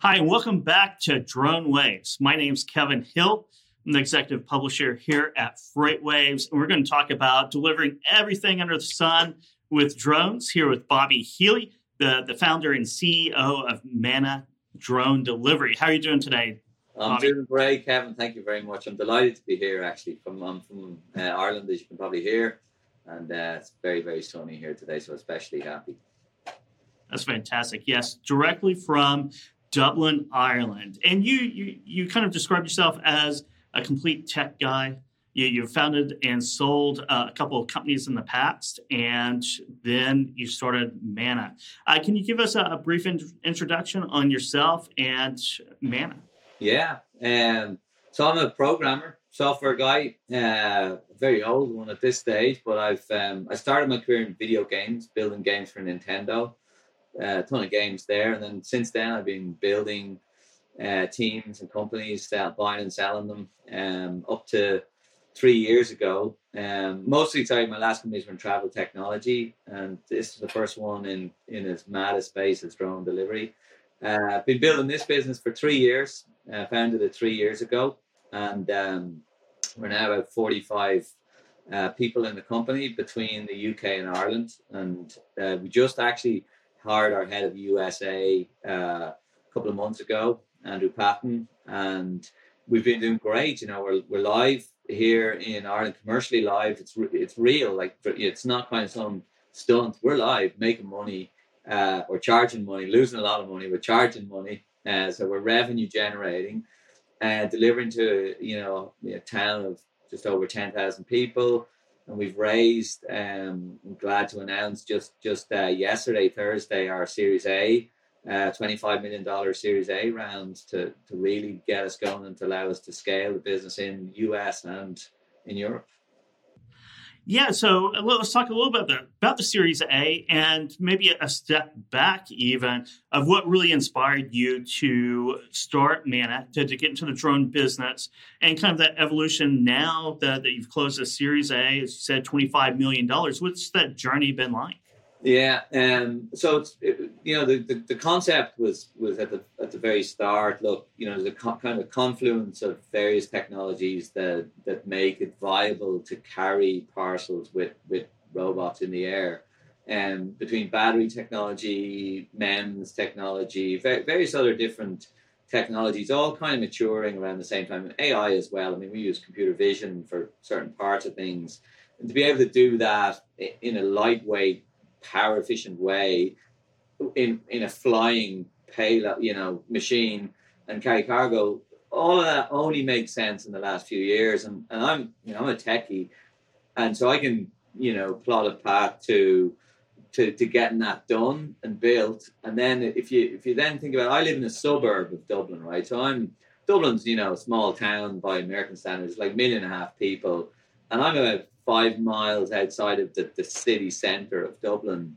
Hi, and welcome back to Drone Waves. My name is Kevin Hill. I'm the executive publisher here at FreightWaves, and we're going to talk about delivering everything under the sun with drones here with Bobby Healy, the, the founder and CEO of Manna Drone Delivery. How are you doing today? I'm Bobby? doing great, Kevin. Thank you very much. I'm delighted to be here. Actually, from I'm from uh, Ireland, as you can probably hear, and uh, it's very very sunny here today, so especially happy. That's fantastic. Yes, directly from Dublin, Ireland. And you, you, you kind of describe yourself as a complete tech guy. You, you founded and sold uh, a couple of companies in the past, and then you started Manna. Uh, can you give us a, a brief in- introduction on yourself and Manna? Yeah. Um, so I'm a programmer, software guy, uh, very old one at this stage, but I've um, I started my career in video games, building games for Nintendo a ton of games there. And then since then, I've been building uh, teams and companies, sell, buying and selling them. Um, up to three years ago, um, mostly sorry, my last company was in travel technology, and this is the first one in in as mad a space as drone delivery. Uh, I've been building this business for three years. Uh, founded it three years ago, and um, we're now at 45 uh, people in the company between the UK and Ireland. And uh, we just actually hired our head of USA uh, a couple of months ago, Andrew Patton, and we've been doing great. You know, we're, we're live here in Ireland, commercially live. It's re- it's real. Like it's not kind of some stunt. We're live, making money, uh, or charging money, losing a lot of money, but charging money. Uh, so we're revenue generating, and delivering to you know a town of just over ten thousand people and we've raised. Um, I'm glad to announce just just uh, yesterday, Thursday, our Series A, uh, twenty-five million dollar Series A round to to really get us going and to allow us to scale the business in US and in Europe. Yeah, so uh, let's talk a little bit about the, about the Series A and maybe a step back, even of what really inspired you to start Manna, to, to get into the drone business, and kind of that evolution now that, that you've closed the Series A, as you said, $25 million. What's that journey been like? Yeah, um, so it's it, you know the, the, the concept was was at the at the very start. Look, you know, a co- kind of confluence of various technologies that that make it viable to carry parcels with with robots in the air, and um, between battery technology, MEMS technology, various other different technologies, all kind of maturing around the same time, and AI as well. I mean, we use computer vision for certain parts of things, and to be able to do that in a lightweight power efficient way in in a flying payload, you know, machine and carry cargo. All of that only makes sense in the last few years, and, and I'm you know I'm a techie, and so I can you know plot a path to to to getting that done and built. And then if you if you then think about, it, I live in a suburb of Dublin, right? So I'm Dublin's you know a small town by American standards, like million and a half people, and I'm about five miles outside of the, the city centre of Dublin.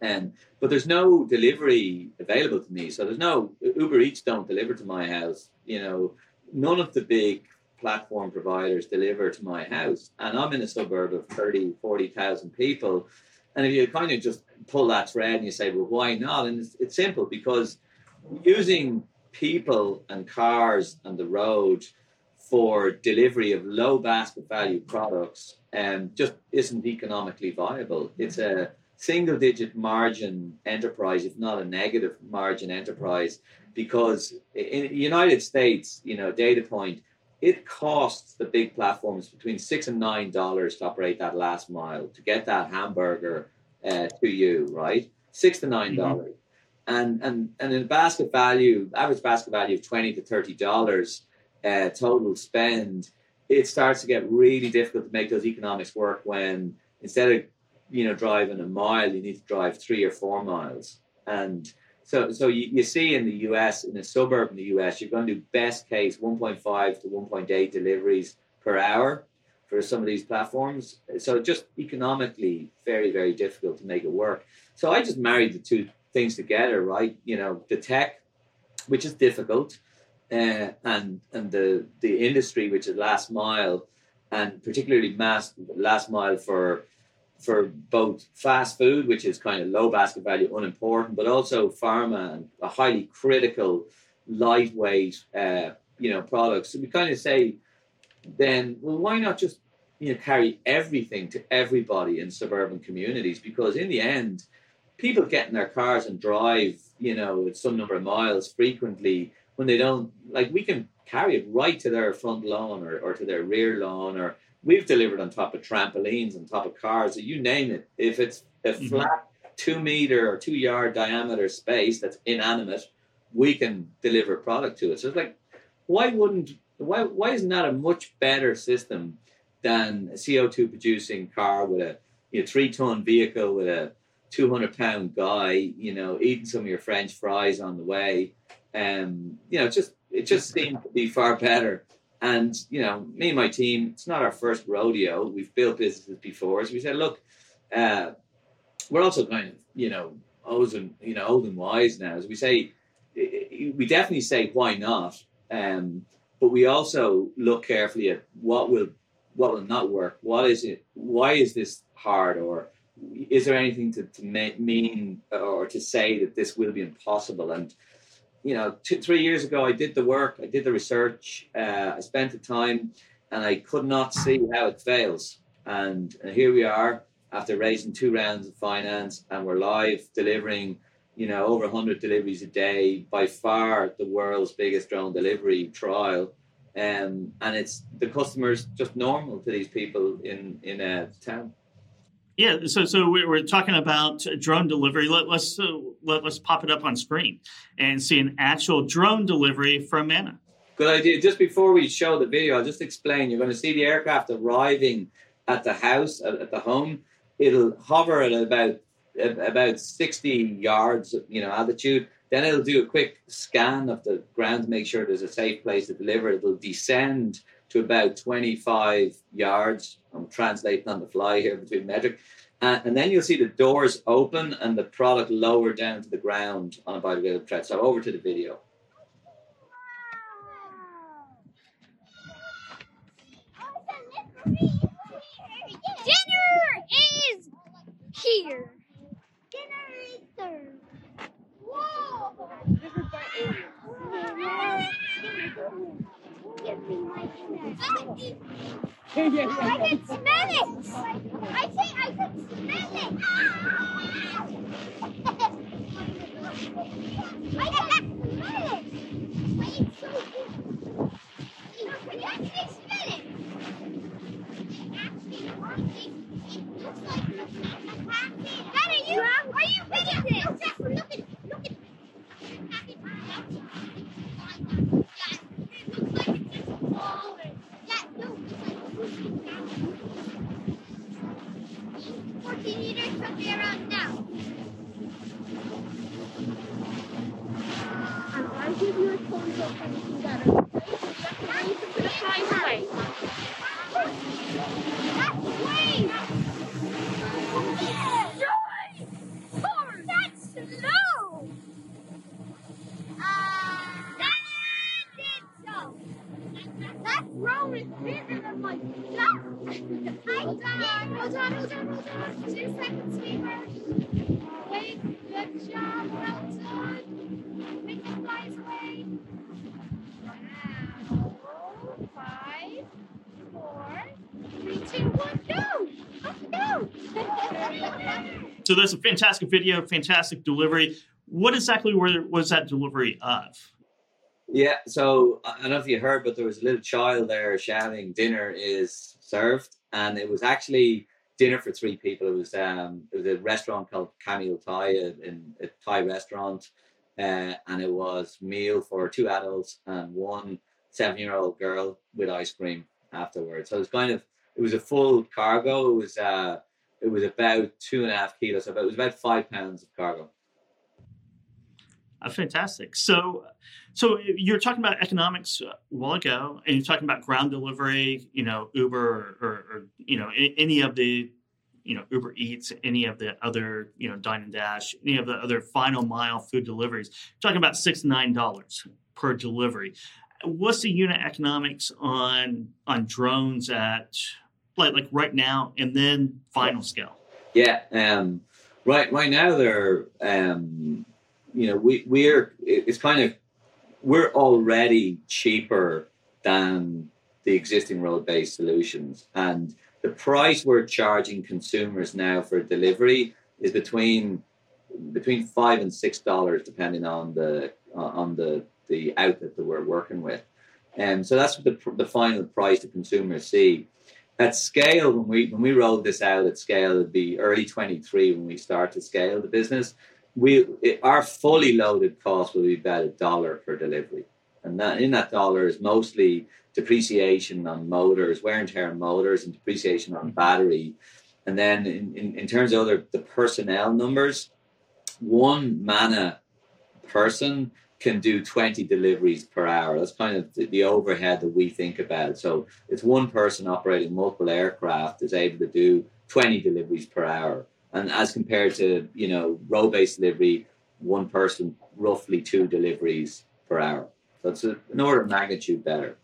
And but there's no delivery available to me. So there's no Uber Eats don't deliver to my house. You know, none of the big platform providers deliver to my house. And I'm in a suburb of 30, 40,000 people. And if you kind of just pull that thread and you say, well, why not? And it's, it's simple because using people and cars and the road for delivery of low basket value products um, just isn't economically viable. It's a single digit margin enterprise, if not a negative margin enterprise, because in the United States, you know, data point, it costs the big platforms between six and nine dollars to operate that last mile to get that hamburger uh, to you, right? Six to nine mm-hmm. dollars. Mm-hmm. And, and and in basket value, average basket value of twenty to thirty dollars uh, total spend, it starts to get really difficult to make those economics work when instead of you know driving a mile, you need to drive three or four miles. And so so you, you see in the US, in a suburb in the US, you're going to do best case 1.5 to 1.8 deliveries per hour for some of these platforms. So just economically very, very difficult to make it work. So I just married the two things together, right? You know, the tech, which is difficult, uh, and and the the industry which is last mile, and particularly mass last mile for for both fast food, which is kind of low basket value, unimportant, but also pharma and a highly critical lightweight, uh, you know, products. So we kind of say, then, well, why not just you know carry everything to everybody in suburban communities? Because in the end, people get in their cars and drive, you know, some number of miles frequently when they don't like. We can carry it right to their front lawn or, or to their rear lawn, or we've delivered on top of trampolines, on top of cars, you name it. If it's a mm-hmm. flat two meter or two yard diameter space that's inanimate, we can deliver product to it. So it's like, why wouldn't why why isn't that a much better system than a CO two producing car with a you know, three ton vehicle with a two hundred pound guy, you know, eating some of your French fries on the way. Um, you know, just it just seemed to be far better. And you know, me and my team, it's not our first rodeo. We've built businesses before, so we said, look, uh, we're also kind of you know old and you know old and wise now. As we say, we definitely say why not, um, but we also look carefully at what will what will not work. What is it? Why is this hard? Or is there anything to, to mean or to say that this will be impossible? And you know, two, three years ago, I did the work, I did the research, uh, I spent the time, and I could not see how it fails. And, and here we are after raising two rounds of finance, and we're live delivering, you know, over 100 deliveries a day, by far the world's biggest drone delivery trial. Um, and it's the customers just normal to these people in in a town. Yeah, so so we're talking about drone delivery. Let, us uh, let, us pop it up on screen and see an actual drone delivery from Manna. Good idea. Just before we show the video, I'll just explain. You're going to see the aircraft arriving at the house at the home it'll hover at about about 60 yards, you know, altitude. Then it'll do a quick scan of the ground to make sure there's a safe place to deliver. It'll descend to about 25 yards. I'm translating on the fly here between metric. Uh, and then you'll see the doors open and the product lower down to the ground on a biodegradable thread. So over to the video. Wow. here. Generator. Whoa! This is my area. Give me my generator. I can 50 meters from where I'm now. I'll give you a phone book and can get it. So that's a fantastic video, fantastic delivery. What exactly was that delivery of? Yeah, so I don't know if you heard, but there was a little child there shouting, "Dinner is served," and it was actually dinner for three people. It was um, it was a restaurant called Camille Thai, a, a Thai restaurant, uh, and it was meal for two adults and one seven-year-old girl with ice cream afterwards. So it was kind of it was a full cargo. It was uh, it was about two and a half kilos. So it was about five pounds of cargo. Uh, fantastic. So, so you're talking about economics a while ago, and you're talking about ground delivery. You know, Uber or, or, you know any of the you know Uber Eats, any of the other you know Dine and Dash, any of the other final mile food deliveries. You're talking about six nine dollars per delivery. What's the unit economics on on drones at like like right now, and then final scale? Yeah, um, right right now they're um, you know, we we're it's kind of we're already cheaper than the existing road-based solutions, and the price we're charging consumers now for delivery is between between five and six dollars, depending on the uh, on the the outlet that we're working with. And um, so that's the the final price the consumers see. At scale, when we when we rolled this out at scale, it'd be early 23 when we start to scale the business. We it, our fully loaded cost will be about a dollar per delivery, and that in that dollar is mostly depreciation on motors, wear and tear on motors, and depreciation on battery. And then in, in, in terms of other the personnel numbers, one Manna person can do 20 deliveries per hour. That's kind of the, overhead that we think about. So it's one person operating multiple aircraft is able to do 20 deliveries per hour. And as compared to, you know, road-based delivery, one person roughly two deliveries per hour. So it's an order of magnitude better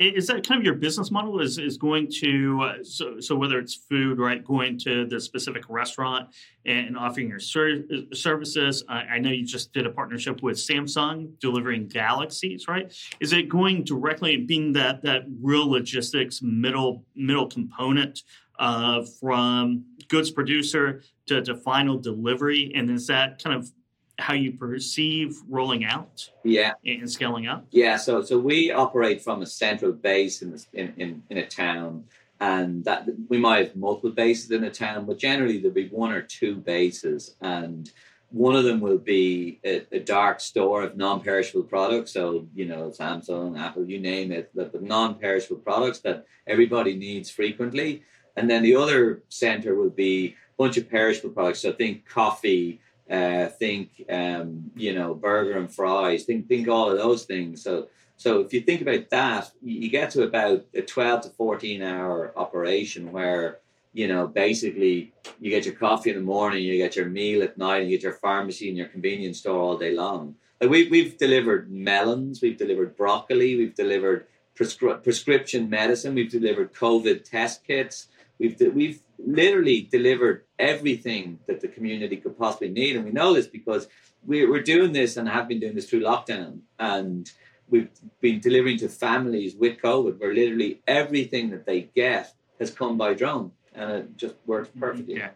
is that kind of your business model is, is going to uh, so, so whether it's food right going to the specific restaurant and offering your ser- services uh, i know you just did a partnership with samsung delivering galaxies right? Is it going directly being that that real logistics middle middle component uh, from goods producer to, to final delivery? And is that kind of how you perceive rolling out yeah. and scaling up? Yeah so so we operate from a central base in, in, in, in a town and that we might have multiple bases in a town but generally there'll be one or two bases and one of them will be a, a dark store of non-perishable products so you know samsung apple you name it the, the non-perishable products that everybody needs frequently and then the other center will be a bunch of perishable products so think coffee uh, think um, you know burger and fries think think all of those things. So so if you think about that you get to about a 12 to 14 hour operation where you know basically you get your coffee in the morning you get your meal at night you get your pharmacy and your convenience store all day long. Like we, we've delivered melons we've delivered broccoli we've delivered prescri- prescription medicine we've delivered covid test kits we've we've literally delivered everything that the community could possibly need. And we know this because we, we're doing this and have been doing this through lockdown. And we've been delivering to families with COVID where literally everything that they get has come by drone and it just works mm-hmm. perfectly. Yeah.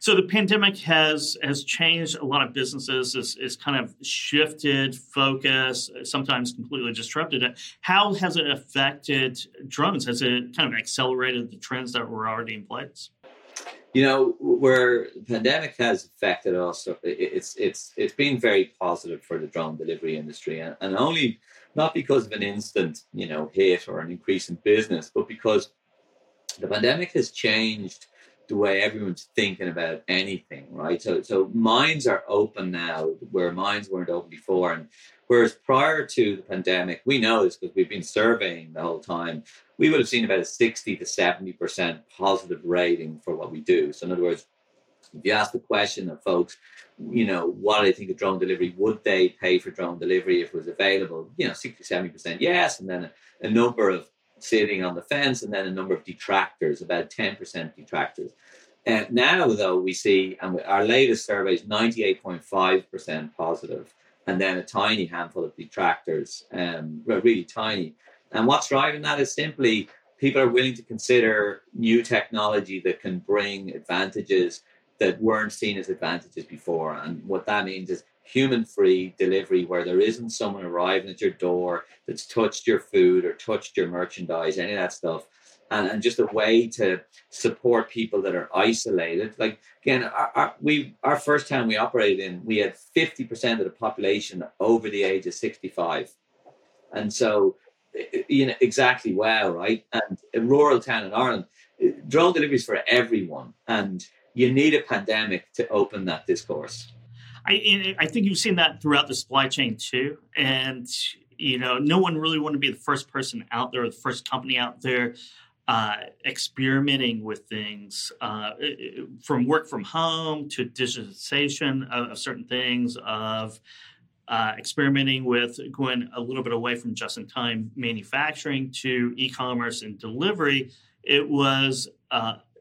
So the pandemic has has changed a lot of businesses. It's, it's kind of shifted focus, sometimes completely disrupted it. How has it affected drones? Has it kind of accelerated the trends that were already in place? You know, where the pandemic has affected us, it's it's it's been very positive for the drone delivery industry, and, and only not because of an instant, you know, hit or an increase in business, but because the pandemic has changed the way everyone's thinking about anything, right? So, so minds are open now where minds weren't open before. And whereas prior to the pandemic, we know this because we've been surveying the whole time, we would have seen about a 60 to 70% positive rating for what we do. So, in other words, if you ask the question of folks, you know, what do they think of drone delivery? Would they pay for drone delivery if it was available? You know, 60, 70% yes. And then a, a number of sitting on the fence, and then a number of detractors, about 10% detractors. And now, though, we see, and our latest survey is 98.5% positive, and then a tiny handful of detractors, um, really tiny. And what's driving that is simply people are willing to consider new technology that can bring advantages that weren't seen as advantages before. And what that means is human free delivery where there isn't someone arriving at your door that's touched your food or touched your merchandise, any of that stuff. And, and just a way to support people that are isolated. Like again, our, our, we our first town we operated in, we had fifty percent of the population over the age of sixty-five, and so you know exactly well, right? And a rural town in Ireland, drone deliveries for everyone, and you need a pandemic to open that discourse. I I think you've seen that throughout the supply chain too, and you know, no one really wanted to be the first person out there, or the first company out there uh, experimenting with things uh, from work from home to digitization of, of certain things, of uh, experimenting with going a little bit away from just in time manufacturing to e commerce and delivery. It was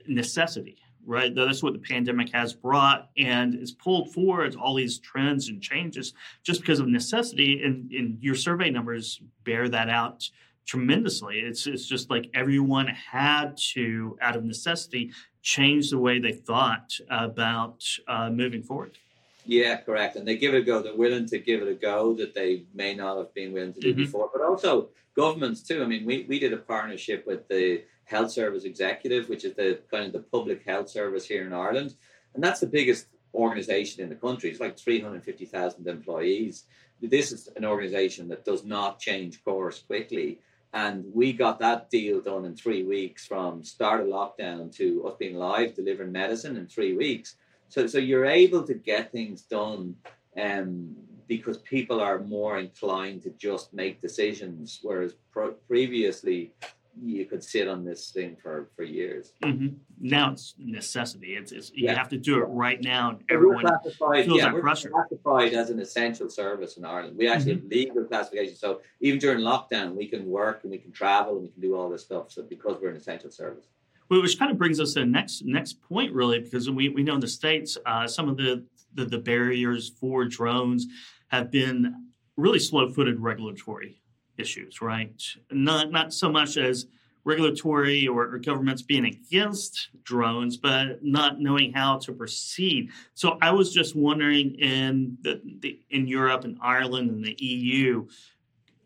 necessity right? That's what the pandemic has brought and it's pulled forward all these trends and changes just because of necessity. And, and your survey numbers bear that out tremendously. It's, it's just like everyone had to, out of necessity, change the way they thought about uh, moving forward. Yeah, correct. And they give it a go. They're willing to give it a go that they may not have been willing to do mm-hmm. before. But also governments too. I mean, we, we did a partnership with the Health Service Executive, which is the kind of the public health service here in Ireland. And that's the biggest organization in the country. It's like 350,000 employees. This is an organization that does not change course quickly. And we got that deal done in three weeks from start of lockdown to us being live delivering medicine in three weeks. So, so you're able to get things done um, because people are more inclined to just make decisions, whereas pro- previously you could sit on this thing for for years. Mm-hmm. Now it's necessity. It's, it's you have to do it right now. Everyone feels yeah, that we're pressure. classified as an essential service in Ireland. We actually mm-hmm. have legal classification. So even during lockdown, we can work and we can travel and we can do all this stuff. So because we're an essential service. Well, which kind of brings us to the next next point, really, because we, we know in the states uh, some of the, the the barriers for drones have been really slow-footed regulatory issues, right? Not not so much as regulatory or, or, governments being against drones, but not knowing how to proceed. So I was just wondering in the, the in Europe and Ireland and the EU.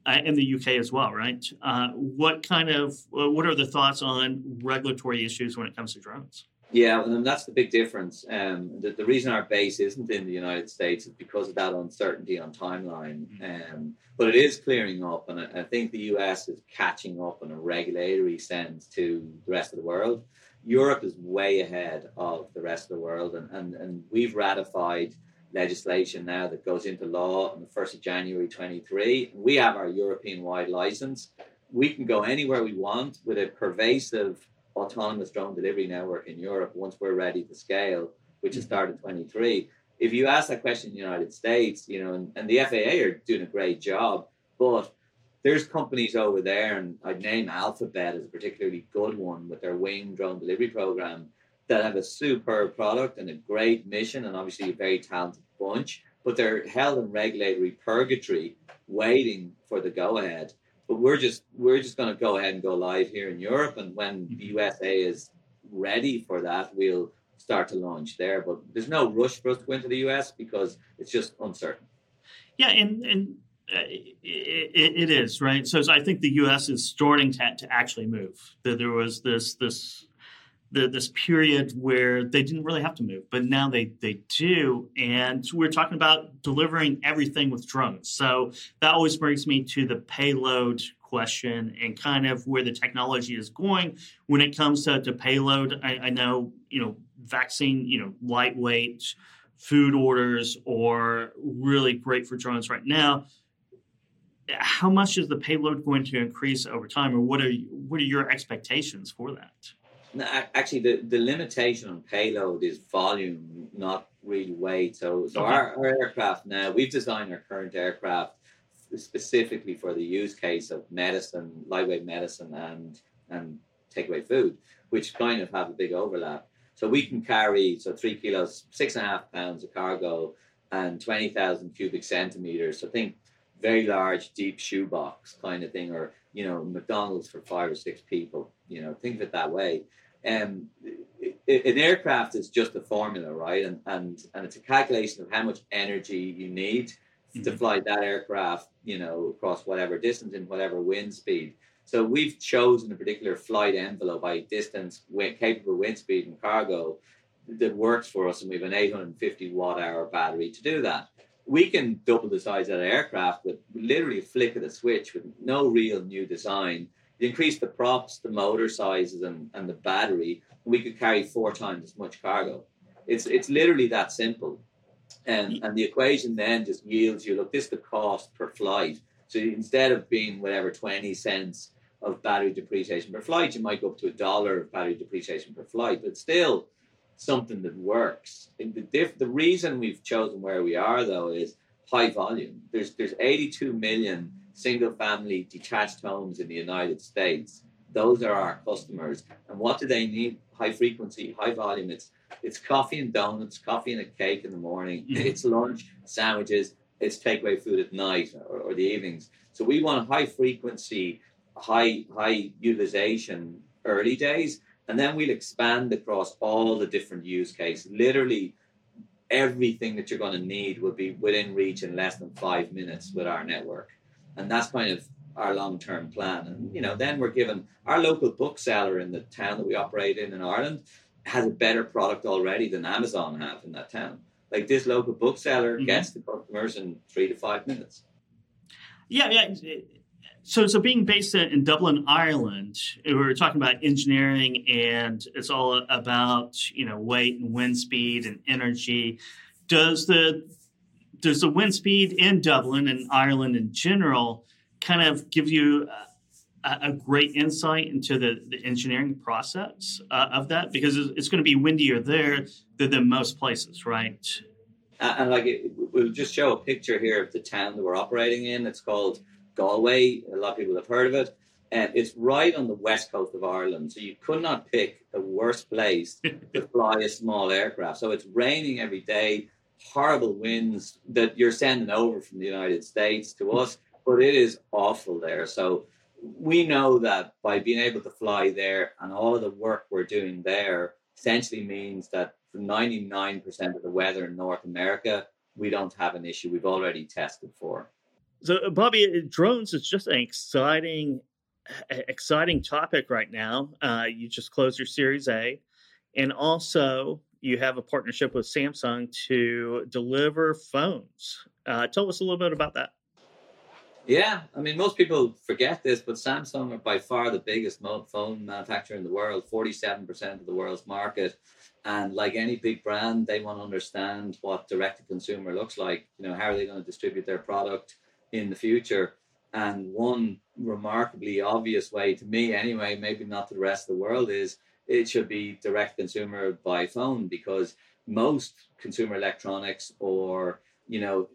Uh, and the UK as well, right? Uh, what kind of what are the thoughts on regulatory issues when it comes to drones? Yeah, and that's the big difference. Um, the, the, reason our base isn't in the United States is because of that uncertainty on timeline. Mm-hmm. Um, but it is clearing up, and I, I, think the US is catching up in a regulatory sense to the rest of the world. Europe is way ahead of the rest of the world, and, and, and we've ratified legislation now that goes into law on the 1st of January 23. We have our European wide license. We can go anywhere we want with a pervasive autonomous drone delivery network in Europe once we're ready to scale, which is mm-hmm. started 23. If you ask that question in the United States, you know, and, and the FAA are doing a great job, but there's companies over there, and I'd name Alphabet as a particularly good one with their Wing drone delivery program that have a superb product and a great mission, and obviously a very talented bunch, but they're held in regulatory purgatory, waiting for the go ahead. But we're just we're just going to go ahead and go live here in Europe, and when the mm-hmm. USA is ready for that, we'll start to launch there. But there's no rush for us to go into the US because it's just uncertain. Yeah, and and uh, it, it is right. So, so, I think the U.S. is starting to, to actually move. That There was this this the, this period where they didn't really have to move, but now they they do. And we're talking about delivering everything with drones. So that always brings me to the payload question and kind of where the technology is going when it comes to, to payload. I, I know you know vaccine, you know lightweight food orders are really great for drones right now how much is the payload going to increase over time or what are what are your expectations for that no, actually, the, the limitation on payload is volume, not really weight. So, so okay. our, our aircraft now, we've designed our current aircraft specifically for the use case of medicine, lightweight medicine, and and takeaway food, which kind of have a big overlap. So we can carry so three kilos, six and a half pounds of cargo, and twenty thousand cubic centimeters. So think very large, deep shoebox kind of thing, or you know McDonald's for five or six people. You know, think of it that way um, an aircraft is just a formula, right? And and and it's a calculation of how much energy you need mm-hmm. to fly that aircraft, you know, across whatever distance in whatever wind speed. So we've chosen a particular flight envelope by distance, capable wind speed and cargo that works for us, and we have an 850 watt hour battery to do that. We can double the size of the aircraft with literally a flick of the switch with no real new design you increase the props, the motor sizes, and, and the battery, we could carry four times as much cargo. It's it's literally that simple. And and the equation then just yields you look, this is the cost per flight. So instead of being whatever 20 cents of battery depreciation per flight, you might go up to a dollar of battery depreciation per flight, but still something that works. And the diff, the reason we've chosen where we are though is high volume. There's there's 82 million single family detached homes in the United States. Those are our customers. And what do they need? High frequency, high volume. It's It's coffee and donuts, coffee and a cake in the morning. Mhm. It's lunch, sandwiches. It's takeaway food at night or, or the evenings. So we want high frequency, high high utilization early days, and then we'll expand across all the different use cases. Literally, everything that you're going to need will be within reach in less than five minutes with our network, and that's kind of our long term plan. And you know, then we're given our local bookseller in the town that we operate in in Ireland has a better product already than Amazon have in that town. Like this local bookseller Mhm. gets the customers in three to five minutes. Yeah, yeah. So, so being based in in Dublin, Ireland, we were talking about engineering, and it's all about you know weight and wind speed and energy. Does the does the wind speed in Dublin and Ireland in general kind of give you a, a great insight into the, the engineering process uh, of that? Because it's, it's going to be windier there than, than most places, right? And, and like it, we'll just show a picture here of the town that we're operating in. It's called Galway. A lot of people have heard of it. And it's right on the west coast of Ireland. So you could not pick a worse place to fly a small aircraft. So it's raining every day, horrible winds that you're sending over from the United States to us, but it is awful there. So we know that by being able to fly there and all of the work we're doing there essentially means that for 99% of the weather in North America, we don't have an issue. We've already tested for. So, uh, Bobby, drones is just an exciting, exciting topic right now. Uh, you just closed your Series A, and also you have a partnership with Samsung to deliver phones. Uh, tell us a little bit about that. Yeah, I mean, most people forget this, but Samsung are by far the biggest phone manufacturer in the world, 47% of the world's market. And like any big brand, they want to understand what direct to consumer looks like. You know, how are they going to distribute their product in the future? And one remarkably obvious way to me, anyway, maybe not to the rest of the world, is it should be direct consumer by phone because most consumer electronics or you know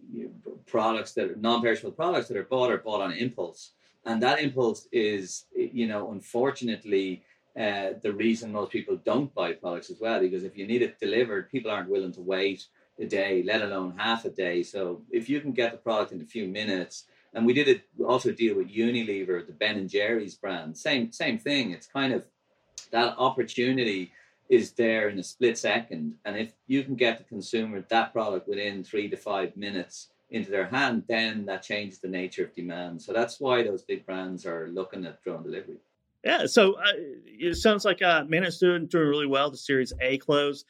products that are non-perishable products that are bought are bought on impulse. And that impulse is you know unfortunately uh, the reason most people don't buy products as well because if you need it delivered people aren't willing to wait a day let alone half a day. So if you can get the product in a few minutes and we did it also deal with unilever the ben and jerry's brand same same thing. It's kind of that opportunity is there in a split second. And if you can get the consumer that product within three to five minutes into their hand, then that changes the nature of demand. So that's why those big brands are looking at drone delivery. Yeah, so uh, it sounds like uh, Manna's doing doing really well. The Series A close.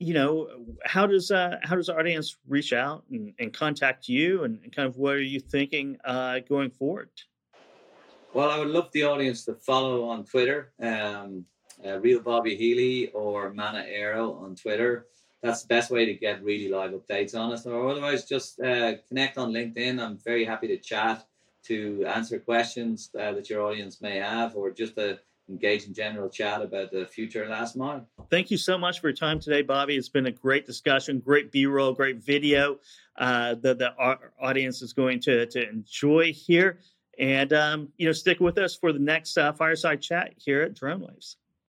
You know, how does uh, how does the audience reach out and, and contact you, and, and kind of what are you thinking uh, going forward? Well, I would love the audience to follow on Twitter, um, uh, Real Bobby Healy or Manna Aero on Twitter. That's the best way to get really live updates on us. Or otherwise, just uh, connect on LinkedIn. I'm very happy to chat, to answer questions uh, that your audience may have, or just to engage in general chat about the future of last mile. Thank you so much for your time today, Bobby. It's been a great discussion, great B roll, great video uh, that the au- audience is going to, to enjoy here. And, um, you know, stick with us for the next uh, fireside chat here at Drone Waves.